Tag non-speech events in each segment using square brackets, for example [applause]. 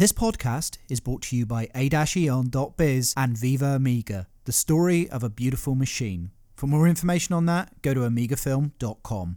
This podcast is brought to you by a-eon.biz and Viva Amiga, the story of a beautiful machine. For more information on that, go to amigafilm.com.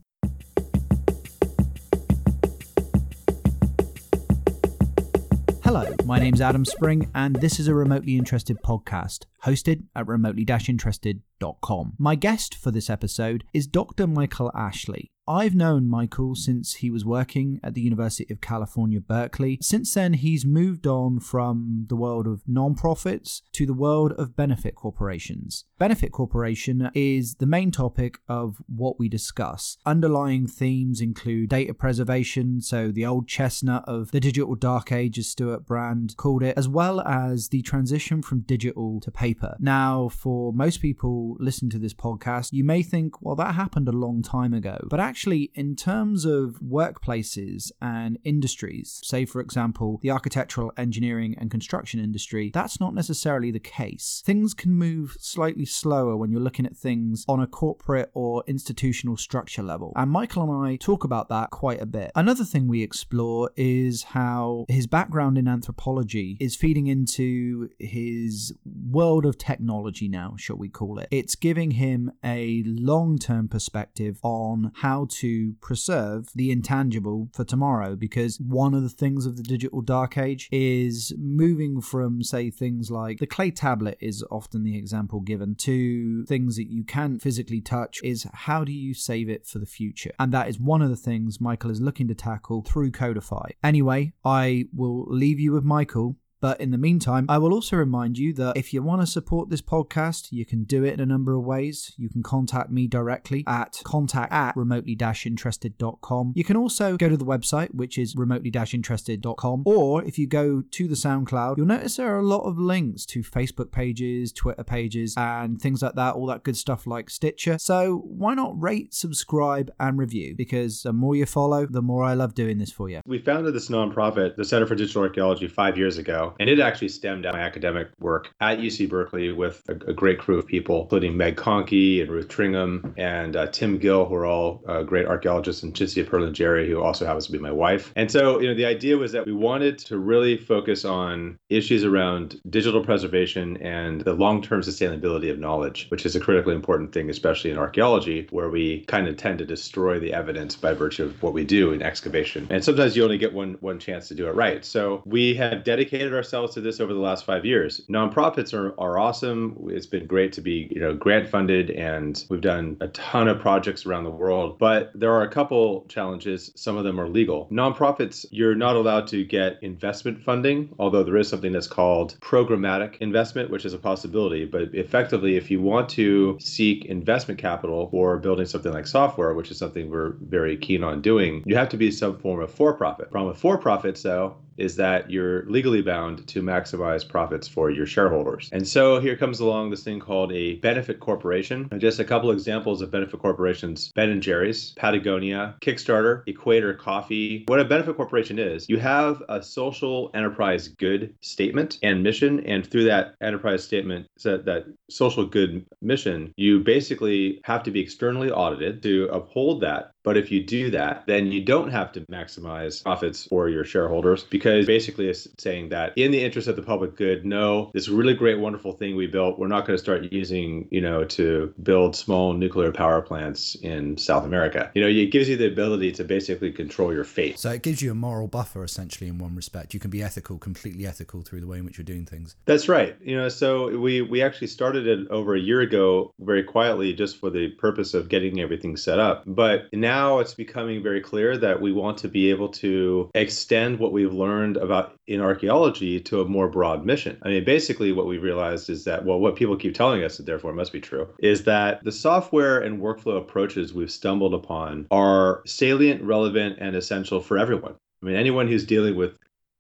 Hello, my name's Adam Spring, and this is a remotely interested podcast hosted at remotely-interested.com. My guest for this episode is Dr. Michael Ashley. I've known Michael since he was working at the University of California, Berkeley. Since then, he's moved on from the world of nonprofits to the world of benefit corporations. Benefit corporation is the main topic of what we discuss. Underlying themes include data preservation, so the old chestnut of the digital dark age, as Stewart Brand called it, as well as the transition from digital to paper. Now, for most people listening to this podcast, you may think, well, that happened a long time ago. But actually, in terms of workplaces and industries, say, for example, the architectural, engineering, and construction industry, that's not necessarily the case. Things can move slightly slower when you're looking at things on a corporate or institutional structure level. And Michael and I talk about that quite a bit. Another thing we explore is how his background in anthropology is feeding into his world of technology now, shall we call it. It's giving him a long term perspective on how to preserve the intangible for tomorrow because one of the things of the digital dark age is moving from say things like the clay tablet is often the example given to things that you can't physically touch is how do you save it for the future? And that is one of the things michael is looking to tackle through codifi. Anyway i will leave you with michael but in the meantime, I will also remind you that if you want to support this podcast, you can do it in a number of ways. You can contact me directly at contact at remotely-interested.com. You can also go to the website, which is remotely-interested.com. Or if you go to the SoundCloud, you'll notice there are a lot of links to Facebook pages, Twitter pages, and things like that, all that good stuff like Stitcher. So why not rate, subscribe, and review? Because the more you follow, the more I love doing this for you. We founded this nonprofit, the Center for Digital Archaeology, five years ago. And it actually stemmed out my academic work at UC Berkeley with a, a great crew of people, including Meg Conkey and Ruth Tringham and uh, Tim Gill, who are all uh, great archaeologists, and Cinzia Jerry, who also happens to be my wife. And so, you know, the idea was that we wanted to really focus on issues around digital preservation and the long-term sustainability of knowledge, which is a critically important thing, especially in archaeology, where we kind of tend to destroy the evidence by virtue of what we do in excavation. And sometimes you only get one one chance to do it right. So we have dedicated our ourselves to this over the last five years. Nonprofits are, are awesome. It's been great to be, you know, grant funded and we've done a ton of projects around the world. But there are a couple challenges. Some of them are legal. Nonprofits, you're not allowed to get investment funding, although there is something that's called programmatic investment, which is a possibility. But effectively, if you want to seek investment capital for building something like software, which is something we're very keen on doing, you have to be some form of for profit. Problem with for profits, though, is that you're legally bound to maximize profits for your shareholders. And so here comes along this thing called a benefit corporation. Just a couple examples of benefit corporations Ben and Jerry's, Patagonia, Kickstarter, Equator Coffee. What a benefit corporation is, you have a social enterprise good statement and mission. And through that enterprise statement, that social good mission, you basically have to be externally audited to uphold that but if you do that, then you don't have to maximize profits for your shareholders because basically it's saying that in the interest of the public good, no, this really great, wonderful thing we built, we're not going to start using, you know, to build small nuclear power plants in South America. You know, it gives you the ability to basically control your fate. So it gives you a moral buffer essentially in one respect. You can be ethical, completely ethical through the way in which you're doing things. That's right. You know, so we we actually started it over a year ago very quietly just for the purpose of getting everything set up. But now now it's becoming very clear that we want to be able to extend what we've learned about in archaeology to a more broad mission. I mean, basically, what we realized is that, well, what people keep telling us, and therefore must be true, is that the software and workflow approaches we've stumbled upon are salient, relevant, and essential for everyone. I mean, anyone who's dealing with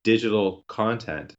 digital content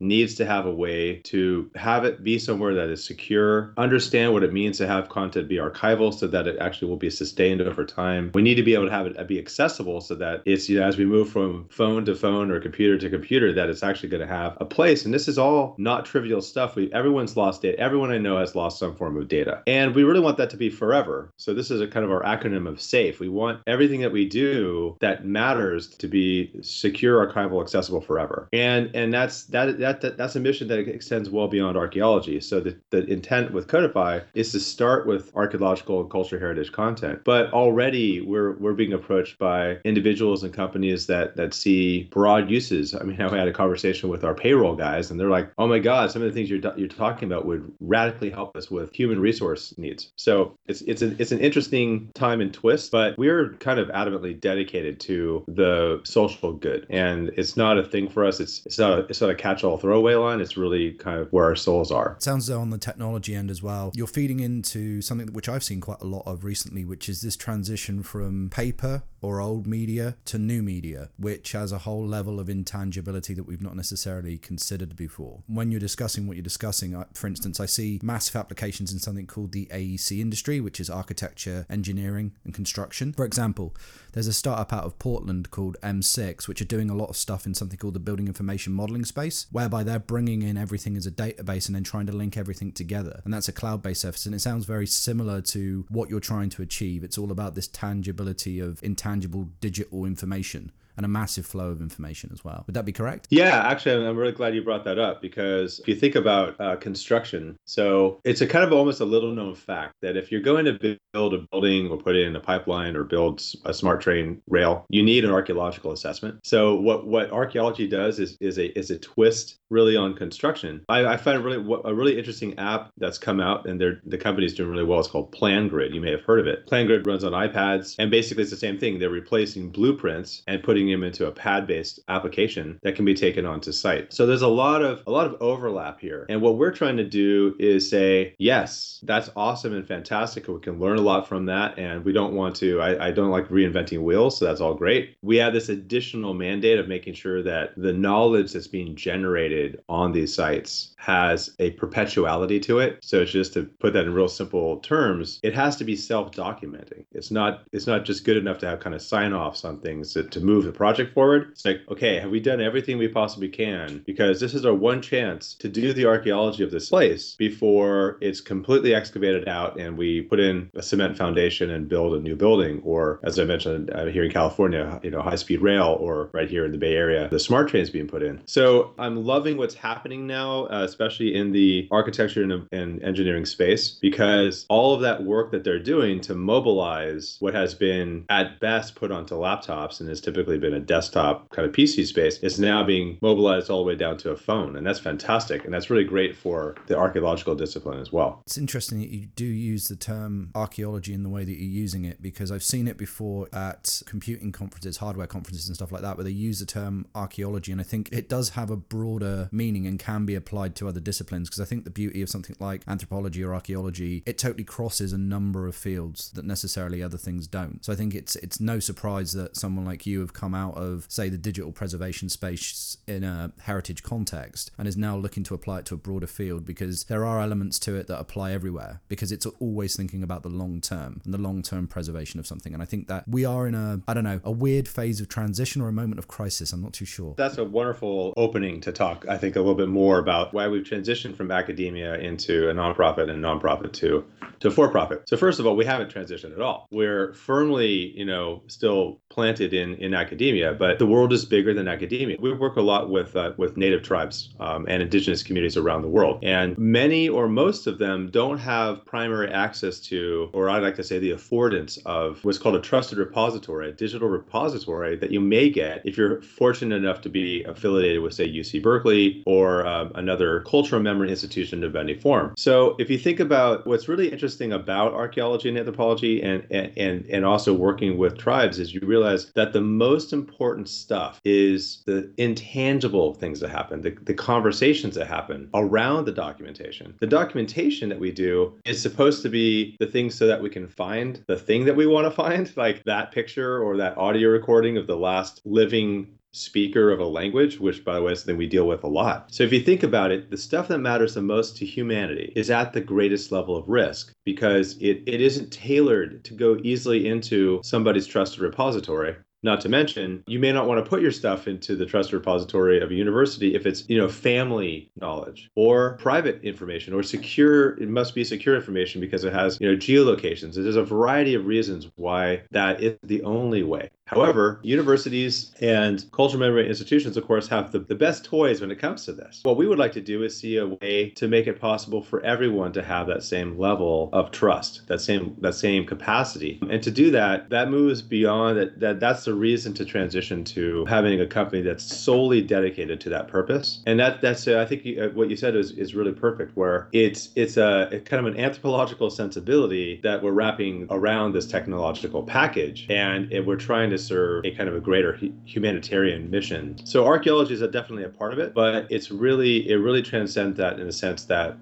needs to have a way to have it be somewhere that is secure, understand what it means to have content be archival so that it actually will be sustained over time. We need to be able to have it be accessible so that it's, you know, as we move from phone to phone or computer to computer, that it's actually going to have a place. And this is all not trivial stuff. We everyone's lost data. Everyone I know has lost some form of data. And we really want that to be forever. So this is a kind of our acronym of SAFE. We want everything that we do that matters to be secure, archival, accessible forever. And and that's that that, that that's a mission that extends well beyond archaeology. So the, the intent with Codifi is to start with archaeological and cultural heritage content. But already we're we're being approached by individuals and companies that that see broad uses. I mean, [laughs] I had a conversation with our payroll guys, and they're like, "Oh my God, some of the things you're you're talking about would radically help us with human resource needs." So it's it's an it's an interesting time and twist, but we're kind of adamantly dedicated to the social good, and it's not a thing for us. It's it's not a, it's not a catch-all throwaway line. It's really kind of where our souls are. It Sounds though on the technology end as well. You're feeding into something which I've seen quite a lot of recently, which is this transition from paper or old media to new media, which has a whole level of intangibility that we've not necessarily considered before. When you're discussing what you're discussing, for instance, I see massive applications in something called the AEC industry, which is architecture, engineering, and construction. For example, there's a startup out of Portland called M6, which are doing a lot of stuff in something called the building information modeling space, whereby they're bringing in everything as a database and then trying to link everything together. And that's a cloud based service. And it sounds very similar to what you're trying to achieve. It's all about this tangibility of intangible digital information and a massive flow of information as well. Would that be correct? Yeah, actually, I'm really glad you brought that up because if you think about uh, construction, so it's a kind of almost a little known fact that if you're going to build a building or put in a pipeline or build a smart train rail, you need an archaeological assessment. So what what archaeology does is is a is a twist really on construction. I, I find really a really interesting app that's come out and they're the company's doing really well. It's called PlanGrid. You may have heard of it. PlanGrid runs on iPads and basically it's the same thing. They're replacing blueprints and putting them into a pad-based application that can be taken onto site. So there's a lot of a lot of overlap here. And what we're trying to do is say, yes, that's awesome and fantastic. We can learn a lot from that. And we don't want to, I, I don't like reinventing wheels, so that's all great. We have this additional mandate of making sure that the knowledge that's being generated on these sites has a perpetuality to it. So it's just to put that in real simple terms, it has to be self-documenting. It's not it's not just good enough to have kind of sign-offs on things to, to move the project forward. It's like, okay, have we done everything we possibly can? Because this is our one chance to do the archaeology of this place before it's completely excavated out and we put in a cement foundation and build a new building. Or as I mentioned uh, here in California, you know, high-speed rail, or right here in the Bay Area, the smart trains being put in. So I'm loving what's happening now. Uh, especially in the architecture and, and, engineering space, because all of that work that they're doing to mobilize what has been at best put onto laptops and has typically been a desktop kind of PC space is now being mobilized all the way down to a phone. And that's fantastic. And that's really great for the archaeological discipline as well. It's interesting that you do use the term archaeology in the way that you're using it, because I've seen it before at computing conferences, hardware conferences, and stuff like that, where they use the term archaeology. And I think it does have a broader meaning and can be applied to other disciplines because I think the beauty of something like anthropology or archaeology, it totally crosses a number of fields that necessarily other things don't. So I think it's it's no surprise that someone like you have come out of say the digital preservation space in a heritage context and is now looking to apply it to a broader field because there are elements to it that apply everywhere because it's always thinking about the long term and the long term preservation of something. And I think that we are in a I don't know, a weird phase of transition or a moment of crisis. I'm not too sure. That's a wonderful opening to talk, I think, a little bit more about why we've transitioned from academia into a nonprofit and nonprofit to to for profit. So first of all, we haven't transitioned at all. We're firmly, you know, still planted in in academia, but the world is bigger than academia. We work a lot with uh, with native tribes um, and indigenous communities around the world, and many or most of them don't have primary access to, or I like to say, the affordance of what's called a trusted repository, a digital repository that you may get if you're fortunate enough to be affiliated with, say, UC Berkeley or um, another cultural memory institution of any form. So if you think about what's really interesting about archaeology and anthropology and, and, and also working with tribes is you realize that the most important stuff is the intangible things that happen, the, the conversations that happen around the documentation. The documentation that we do is supposed to be the thing so that we can find the thing that we want to find, like that picture or that audio recording of the last living speaker of a language, which, by the way, is something we deal with a lot. So if you think about it, the stuff that matters the most to humanity is at the greatest level of risk because it, it isn't tailored to go easily into somebody's trusted repository not to mention, you may not want to put your stuff into the trust repository of a university if it's, you know, family knowledge or private information or secure. It must be secure information because it has, you know, geolocations. There's a variety of reasons why that is the only way. However, universities and cultural memory institutions, of course, have the, the best toys when it comes to this. What we would like to do is see a way to make it possible for everyone to have that same level of trust, that same that same capacity. And to do that, that moves beyond that, that that's the reason to transition to having a company that's solely dedicated to that purpose. And that that's uh, I think you, uh, what you said is, is really perfect where it's it's a, a kind of an anthropological sensibility that we're wrapping around this technological package and it, we're trying to to serve a kind of a greater humanitarian mission. So archaeology is definitely a part of it, but it's really it really transcends that in the sense that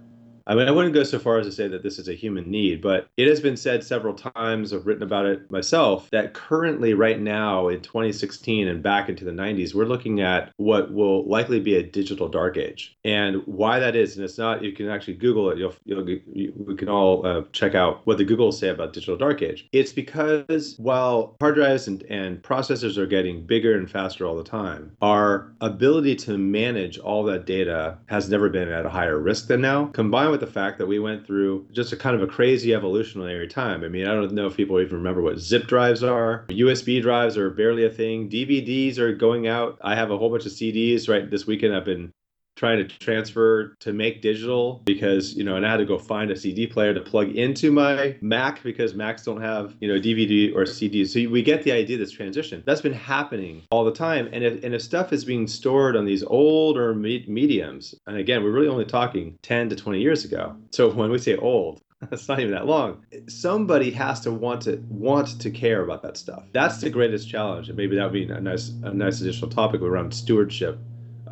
I mean, I wouldn't go so far as to say that this is a human need, but it has been said several times, I've written about it myself, that currently, right now in 2016 and back into the 90s, we're looking at what will likely be a digital dark age. And why that is, and it's not, you can actually Google it, you'll, you'll you, we can all uh, check out what the Googles say about digital dark age. It's because while hard drives and, and processors are getting bigger and faster all the time, our ability to manage all that data has never been at a higher risk than now, combined with the fact that we went through just a kind of a crazy evolutionary time. I mean, I don't know if people even remember what zip drives are. USB drives are barely a thing. DVDs are going out. I have a whole bunch of CDs right this weekend. I've been trying to transfer to make digital because you know and i had to go find a cd player to plug into my mac because macs don't have you know dvd or cds so we get the idea this transition. That's been happening all the time. And if, and if stuff is being stored on these older me- mediums and again we're really only talking 10 to 20 years ago. So when we say old [laughs] that's not even that long. Somebody has to want to want to care about that stuff. That's the greatest challenge. And maybe that would be a nice a nice additional topic around stewardship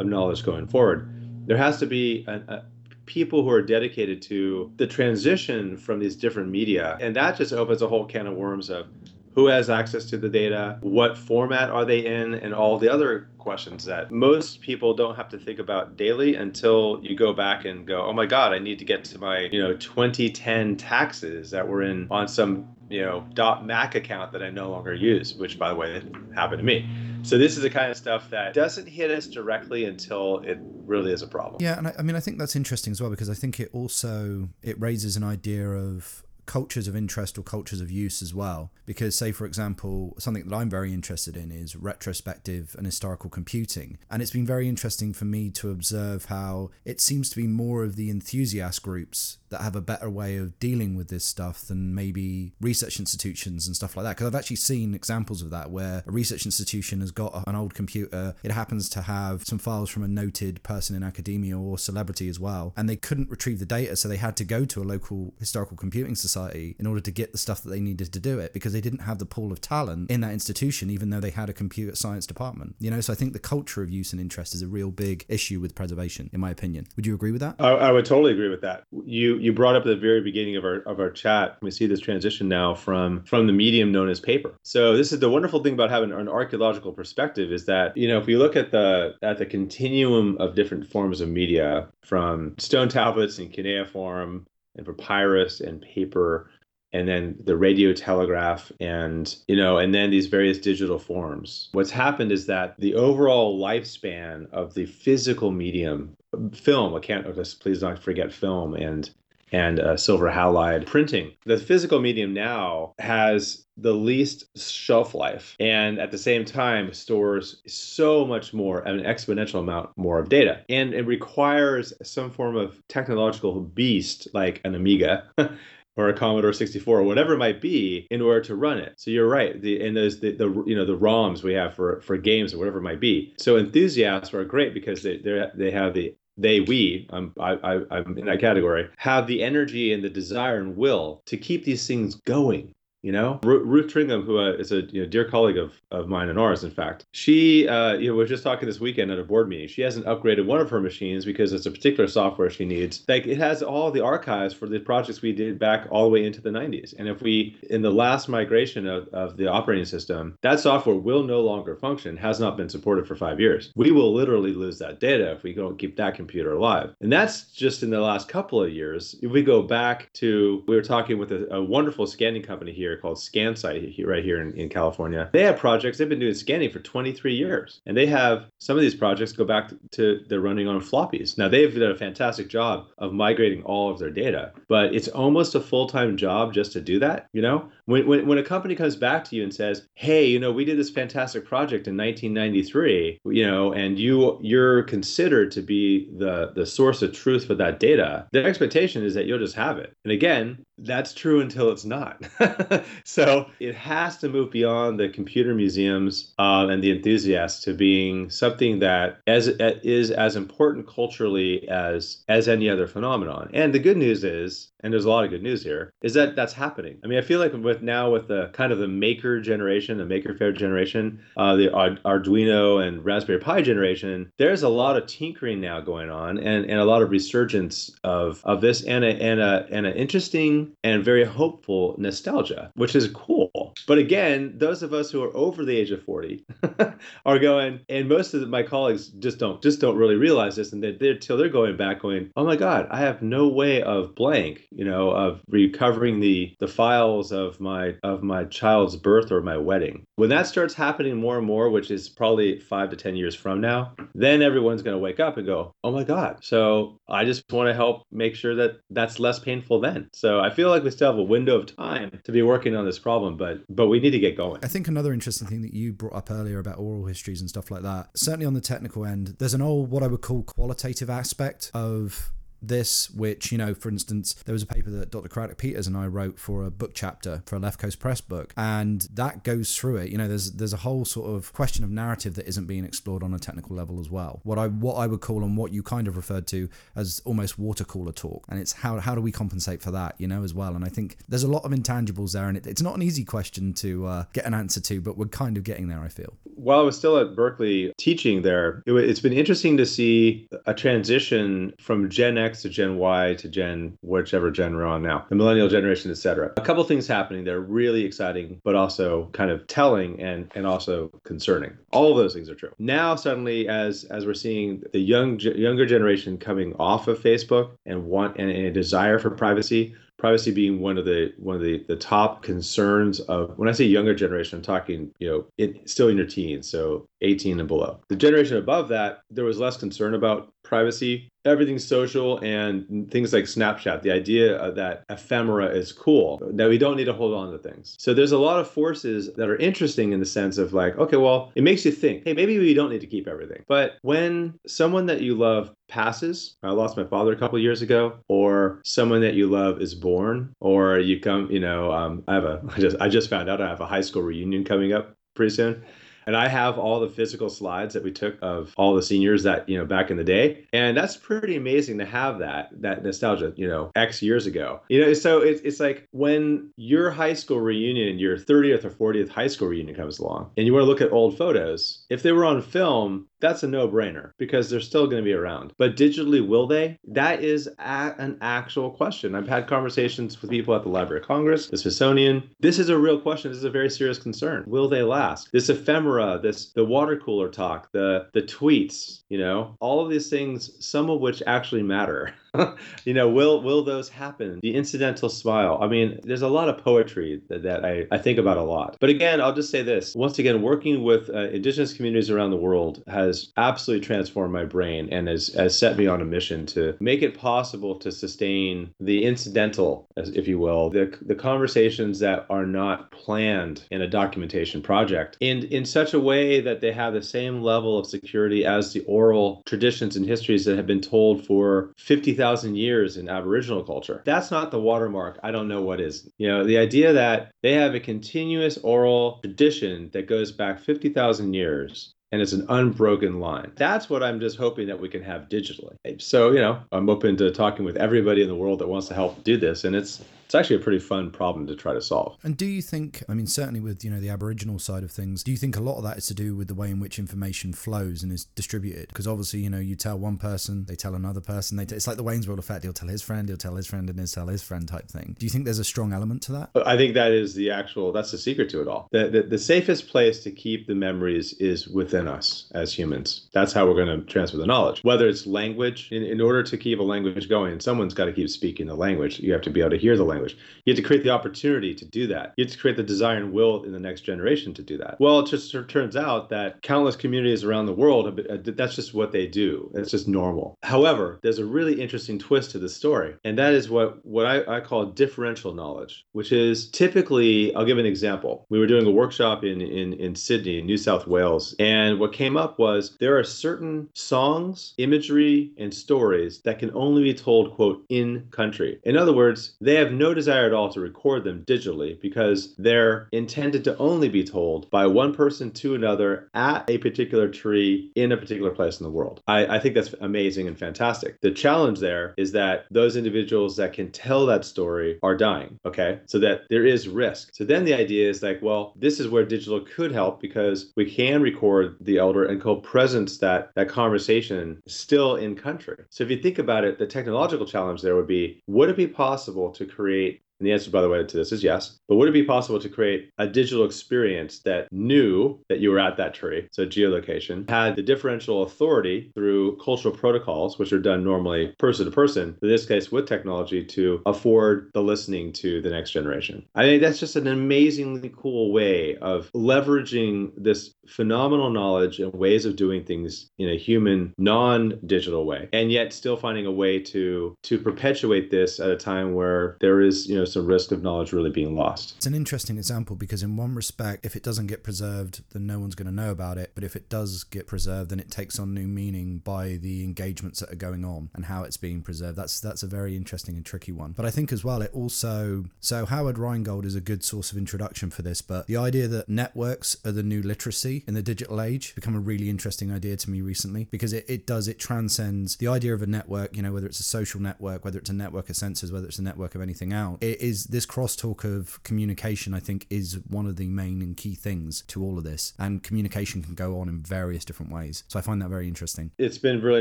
of knowledge going forward. There has to be a, people who are dedicated to the transition from these different media, and that just opens a whole can of worms of who has access to the data, what format are they in, and all the other questions that most people don't have to think about daily until you go back and go, oh my God, I need to get to my, you know, 2010 taxes that were in on some, you know, .mac account that I no longer use, which by the way happened to me. So this is the kind of stuff that doesn't hit us directly until it really is a problem. Yeah, and I, I mean I think that's interesting as well because I think it also it raises an idea of cultures of interest or cultures of use as well. Because, say, for example, something that I'm very interested in is retrospective and historical computing. And it's been very interesting for me to observe how it seems to be more of the enthusiast groups that have a better way of dealing with this stuff than maybe research institutions and stuff like that. Because I've actually seen examples of that where a research institution has got an old computer, it happens to have some files from a noted person in academia or celebrity as well, and they couldn't retrieve the data, so they had to go to a local historical computing society in order to get the stuff that they needed to do it because they didn't have the pool of talent in that institution, even though they had a computer science department. You know, so I think the culture of use and interest is a real big issue with preservation, in my opinion. Would you agree with that? I, I would totally agree with that. You you brought up at the very beginning of our of our chat. We see this transition now from from the medium known as paper. So this is the wonderful thing about having an archaeological perspective is that you know if we look at the at the continuum of different forms of media from stone tablets and cuneiform and papyrus and paper and then the radio telegraph and you know and then these various digital forms. What's happened is that the overall lifespan of the physical medium film i can't oh, please don't forget film and and uh, silver halide printing. The physical medium now has the least shelf life and at the same time stores so much more an exponential amount more of data and it requires some form of technological beast like an amiga [laughs] or a Commodore 64 or whatever it might be in order to run it. So you're right. The, and there's the, the you know the ROMs we have for for games or whatever it might be. So enthusiasts are great because they they they have the they we I'm I, I I'm in that category have the energy and the desire and will to keep these things going You know, Ruth Tringham, who uh, is a you know, dear colleague of, of mine and ours, in fact, she uh, you know was just talking this weekend at a board meeting. She hasn't upgraded one of her machines because it's a particular software she needs. Like it has all the archives for the projects we did back all the way into the 90s. And if we in the last migration of, of the operating system, that software will no longer function, has not been supported for five years. We will literally lose that data if we don't keep that computer alive. And that's just in the last couple of years. If we go back to, we were talking with a, a wonderful scanning company here called ScanSight right here in, in California. They have projects, they've been doing scanning for 23 years. And they have some of these projects go back to, they're running on floppies. Now, they've done a fantastic job of migrating all of their data, but it's almost a full time job just to do that. You know, when, when, when a company comes back to you and says, hey, you know, we did this fantastic project in 1993, you know, and you, you're considered to be the, the source of truth for that data, the expectation is that you'll just have it. And again, that's true until it's not. [laughs] so it has to move beyond the computer museums uh, and the enthusiasts to being something that as is as important culturally as as any other phenomenon. And the good news is, and there's a lot of good news here, is that that's happening. I mean, I feel like with now with the kind of the maker generation, the Maker Faire generation, uh, the Arduino and Raspberry Pi generation, there's a lot of tinkering now going on, and, and a lot of resurgence of of this, and a and a and an interesting and very hopeful nostalgia, which is cool. But again, those of us who are over the age of 40 [laughs] are going, and most of my colleagues just don't just don't really realize this, and they're, they're till they're going back, going, oh my god, I have no way of blank, you know, of recovering the the files of my of my child's birth or my wedding. When that starts happening more and more, which is probably five to ten years from now, then everyone's going to wake up and go, oh my god. So I just want to help make sure that that's less painful then. So I feel like we still have a window of time to be working on this problem, but but we need to get going. I think another interesting thing that you brought up earlier about oral histories and stuff like that, certainly on the technical end, there's an old what I would call qualitative aspect of this, which, you know, for instance, there was a paper that Dr. Caradoc Peters and I wrote for a book chapter for a Left Coast Press book, and that goes through it. You know, there's there's a whole sort of question of narrative that isn't being explored on a technical level as well. What I what I would call and what you kind of referred to as almost water cooler talk, and it's how how do we compensate for that, you know, as well. And I think there's a lot of intangibles there, and it, it's not an easy question to uh, get an answer to, but we're kind of getting there. I feel. While I was still at Berkeley teaching there, it, it's been interesting to see a transition from Gen X X to Gen Y to Gen whichever gen we're on now, the millennial generation, etc. A couple things happening there, really exciting, but also kind of telling and and also concerning. All of those things are true. Now suddenly, as as we're seeing the young younger generation coming off of Facebook and want and, and a desire for privacy, privacy being one of the one of the, the top concerns of when I say younger generation, I'm talking you know it, still in your teens, so 18 and below. The generation above that, there was less concern about privacy. Everything's social and things like Snapchat, the idea that ephemera is cool, that we don't need to hold on to things. So there's a lot of forces that are interesting in the sense of like, okay, well, it makes you think, hey, maybe we don't need to keep everything. But when someone that you love passes, I lost my father a couple years ago, or someone that you love is born, or you come, you know, um, I have a, [laughs] I just, I just found out I have a high school reunion coming up pretty soon and I have all the physical slides that we took of all the seniors that you know back in the day, and that's pretty amazing to have that that nostalgia, you know, X years ago. You know, so it's it's like when your high school reunion, your 30th or 40th high school reunion comes along, and you want to look at old photos. If they were on film, that's a no-brainer because they're still going to be around. But digitally, will they? That is a- an actual question. I've had conversations with people at the Library of Congress, the Smithsonian. This is a real question. This is a very serious concern. Will they last? This ephemera, this the water cooler talk, the the tweets, you know, all of these things, some of which actually matter. [laughs] you know, will will those happen? The incidental smile. I mean, there's a lot of poetry that, that I, I think about a lot. But again, I'll just say this. Once again, working with uh, indigenous communities around the world has absolutely transformed my brain and has, has set me on a mission to make it possible to sustain the incidental, if you will, the, the conversations that are not planned in a documentation project in, in such a way that they have the same level of security as the oral traditions and histories that have been told for 50,000 years in Aboriginal culture. That's not the watermark. I don't know what is. You know, the idea that they have a continuous oral tradition that goes back 50,000 years and it's an unbroken line. That's what I'm just hoping that we can have digitally. So, you know, I'm open to talking with everybody in the world that wants to help do this. And it's it's actually a pretty fun problem to try to solve. And do you think, I mean, certainly with, you know, the Aboriginal side of things, do you think a lot of that is to do with the way in which information flows and is distributed? Because obviously, you know, you tell one person, they tell another person, they t- it's like the Wayne's World effect. He'll tell his friend, he'll tell his friend, and he'll tell his friend type thing. Do you think there's a strong element to that? I think that is the actual, that's the secret to it all. The, the, the safest place to keep the memories is within us as humans. That's how we're going to transfer the knowledge. Whether it's language, in, in order to keep a language going, someone's got to keep speaking the language. You have to be able to hear the language. You have to create the opportunity to do that. You have to create the desire and will in the next generation to do that. Well, it just turns out that countless communities around the world, uh, that's just what they do. It's just normal. However, there's a really interesting twist to the story, and that is what, what I, I call differential knowledge, which is typically, I'll give an example. We were doing a workshop in, in, in Sydney, New South Wales, and what came up was there are certain songs, imagery, and stories that can only be told, quote, in country. In other words, they have no desire at all to record them digitally because they're intended to only be told by one person to another at a particular tree in a particular place in the world. I, I think that's amazing and fantastic. The challenge there is that those individuals that can tell that story are dying, okay? So that there is risk. So then the idea is like, well, this is where digital could help because we can record the elder and co-presence that that conversation still in country. So if you think about it, the technological challenge there would be would it be possible to create create and the answer, by the way, to this is yes. But would it be possible to create a digital experience that knew that you were at that tree, so geolocation, had the differential authority through cultural protocols, which are done normally person to person, in this case with technology, to afford the listening to the next generation? I think that's just an amazingly cool way of leveraging this phenomenal knowledge and ways of doing things in a human, non-digital way, and yet still finding a way to to perpetuate this at a time where there is, you know, some risk of knowledge really being lost. It's an interesting example because, in one respect, if it doesn't get preserved, then no one's going to know about it. But if it does get preserved, then it takes on new meaning by the engagements that are going on and how it's being preserved. That's that's a very interesting and tricky one. But I think as well, it also so Howard Rheingold is a good source of introduction for this. But the idea that networks are the new literacy in the digital age become a really interesting idea to me recently because it, it does it transcends the idea of a network. You know, whether it's a social network, whether it's a network of sensors, whether it's a network of anything else. It is this crosstalk of communication, I think, is one of the main and key things to all of this. And communication can go on in various different ways. So I find that very interesting. It's been really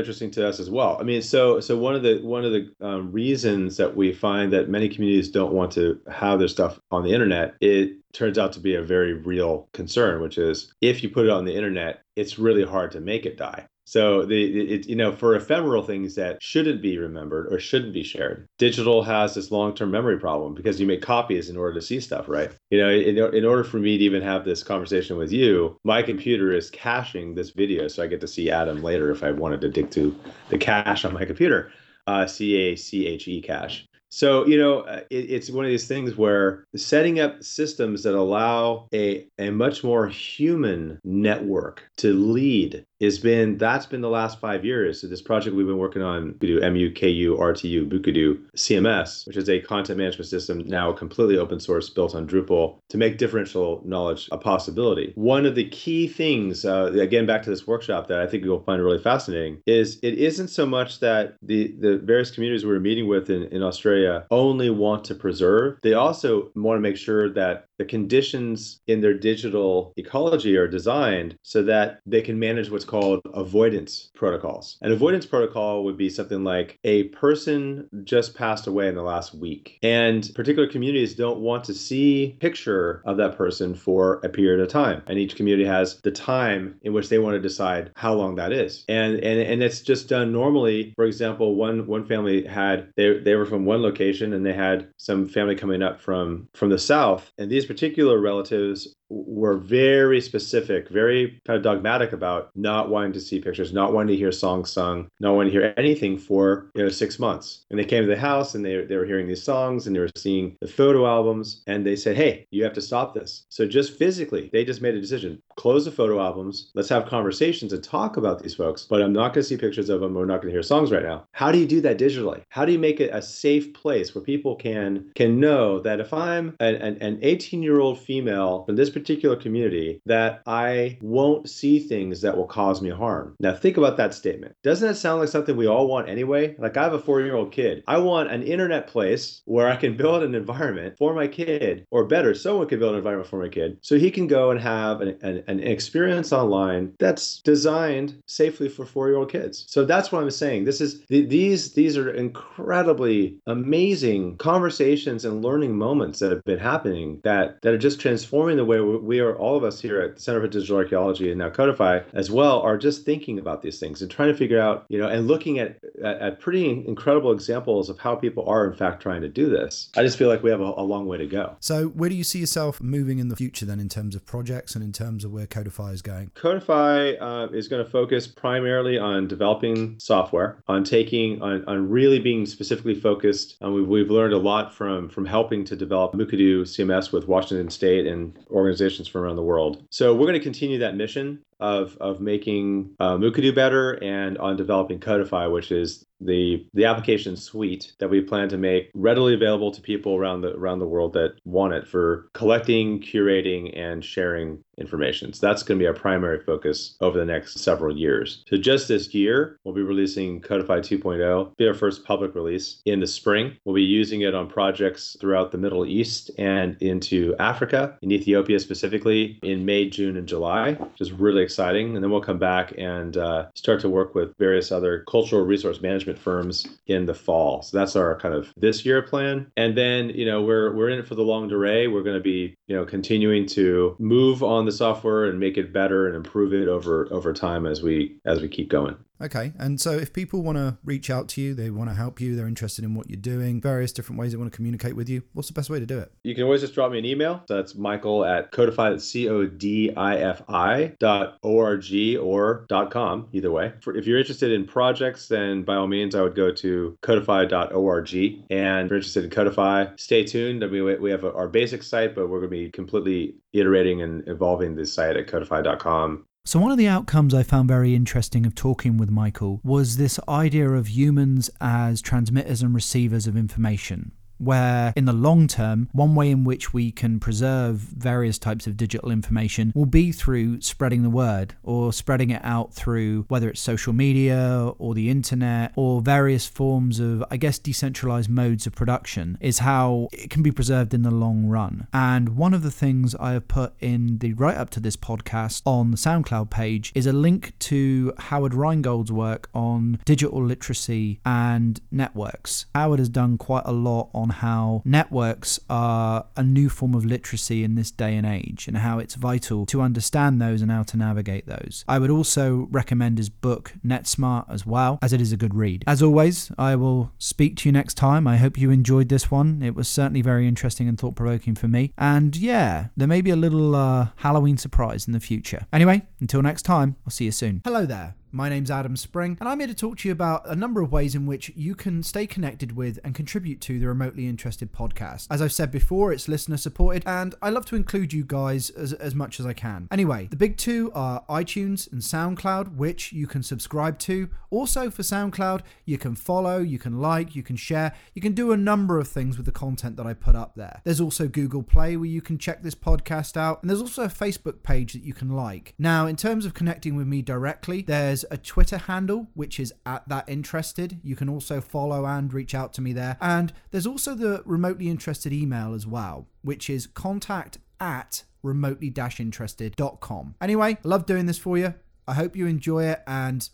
interesting to us as well. I mean, so so one of the one of the um, reasons that we find that many communities don't want to have their stuff on the internet, it turns out to be a very real concern, which is if you put it on the internet, it's really hard to make it die. So the it, you know for ephemeral things that shouldn't be remembered or shouldn't be shared, digital has this long-term memory problem because you make copies in order to see stuff, right? You know, in, in order for me to even have this conversation with you, my computer is caching this video, so I get to see Adam later if I wanted to dig to the cache on my computer, uh, C A C H E cache. So, you know, uh, it, it's one of these things where setting up systems that allow a, a much more human network to lead has been that's been the last five years. So this project we've been working on, we do MUKU, RTU, Mukurtu, CMS, which is a content management system now completely open source built on Drupal to make differential knowledge a possibility. One of the key things, uh, again, back to this workshop that I think you'll find really fascinating is it isn't so much that the, the various communities we're meeting with in, in Australia only want to preserve. They also want to make sure that the conditions in their digital ecology are designed so that they can manage what's called avoidance protocols. An avoidance protocol would be something like a person just passed away in the last week, and particular communities don't want to see picture of that person for a period of time. And each community has the time in which they want to decide how long that is. And and, and it's just done normally. For example, one one family had they, they were from one location and they had some family coming up from from the south, and these particular relatives were very specific, very kind of dogmatic about not wanting to see pictures, not wanting to hear songs sung, not wanting to hear anything for you know six months. And they came to the house and they they were hearing these songs and they were seeing the photo albums and they said, "Hey, you have to stop this." So just physically, they just made a decision: close the photo albums. Let's have conversations and talk about these folks. But I'm not going to see pictures of them. We're not going to hear songs right now. How do you do that digitally? How do you make it a safe place where people can can know that if I'm an, an 18 year old female from this particular particular community that I won't see things that will cause me harm. Now, think about that statement. Doesn't that sound like something we all want anyway? Like, I have a four year old kid. I want an internet place where I can [laughs] build an environment for my kid, or better, someone can build an environment for my kid so he can go and have an, an, an experience online that's designed safely for four year old kids. So that's what I'm saying. This is these these are incredibly amazing conversations and learning moments that have been happening that that are just transforming the way we are all of us here at the Center for Digital Archaeology and now Codifi as well are just thinking about these things and trying to figure out, you know, and looking at at, at pretty incredible examples of how people are in fact trying to do this. I just feel like we have a, a long way to go. So where do you see yourself moving in the future then in terms of projects and in terms of where Codifi is going? Codify uh, is going to focus primarily on developing software, on taking, on, on really being specifically focused. And we've, we've learned a lot from from helping to develop Mukurtu CMS with Washington State and organizations from around the world. So we're going to continue that mission of of making uh, Mukurtu better and on developing Codifi, which is the the application suite that we plan to make readily available to people around the around the world that want it for collecting, curating, and sharing information. So that's going to be our primary focus over the next several years. So just this year, we'll be releasing Codifi 2.0, be our first public release in the spring. We'll be using it on projects throughout the Middle East and into Africa, in Ethiopia specifically, in May, June, and July, is really exciting. And then we'll come back and uh, start to work with various other cultural resource management firms in the fall. So that's our kind of this year plan. And then, you know, we're we're in it for the longue durée. We're going to be, you know, continuing to move on the software and make it better and improve it over over time as we as we keep going. Okay. And so if people want to reach out to you, they want to help you, they're interested in what you're doing, various different ways they want to communicate with you, what's the best way to do it? You can always just drop me an email. So that's Michael at codifi, that's C O D I F I dot O-R-G or dot com, either way. For, if you're interested in projects, then by all means, I would go to codifi.org. And if you're interested in Codifi, stay tuned. I mean, we, we have our basic site, but we're going to be completely iterating and evolving the site at codifi.com so, one of the outcomes I found very interesting of talking with Michael was this idea of humans as transmitters and receivers of information where in the long term, one way in which we can preserve various types of digital information will be through spreading the word or spreading it out through whether it's social media or the internet or various forms of, I guess, decentralized modes of production, is how it can be preserved in the long run. And one of the things I have put in the write up to this podcast on the SoundCloud page is a link to Howard Rheingold's work on digital literacy and networks. Howard has done quite a lot on how networks are a new form of literacy in this day and age and how it's vital to understand those and how to navigate those. I would also recommend his book NetSmart as well, as it is a good read. As always, I will speak to you next time. I hope you enjoyed this one. It was certainly very interesting and thought provoking for me. And yeah, there may be a little uh, Halloween surprise in the future. Anyway, until next time, I'll see you soon. Hello there. My name's Adam Spring, and I'm here to talk to you about a number of ways in which you can stay connected with and contribute to the Remotely Interested podcast. As I've said before, it's listener supported, and I love to include you guys as, as much as I can. Anyway, the big two are iTunes and SoundCloud, which you can subscribe to. Also, for SoundCloud, you can follow, you can like, you can share, you can do a number of things with the content that I put up there. There's also Google Play where you can check this podcast out, and there's also a Facebook page that you can like. Now, in terms of connecting with me directly, there's there's a Twitter handle, which is at that interested. You can also follow and reach out to me there. And there's also the remotely interested email as well, which is contact at remotely interested.com. Anyway, I love doing this for you. I hope you enjoy it and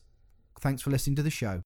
thanks for listening to the show.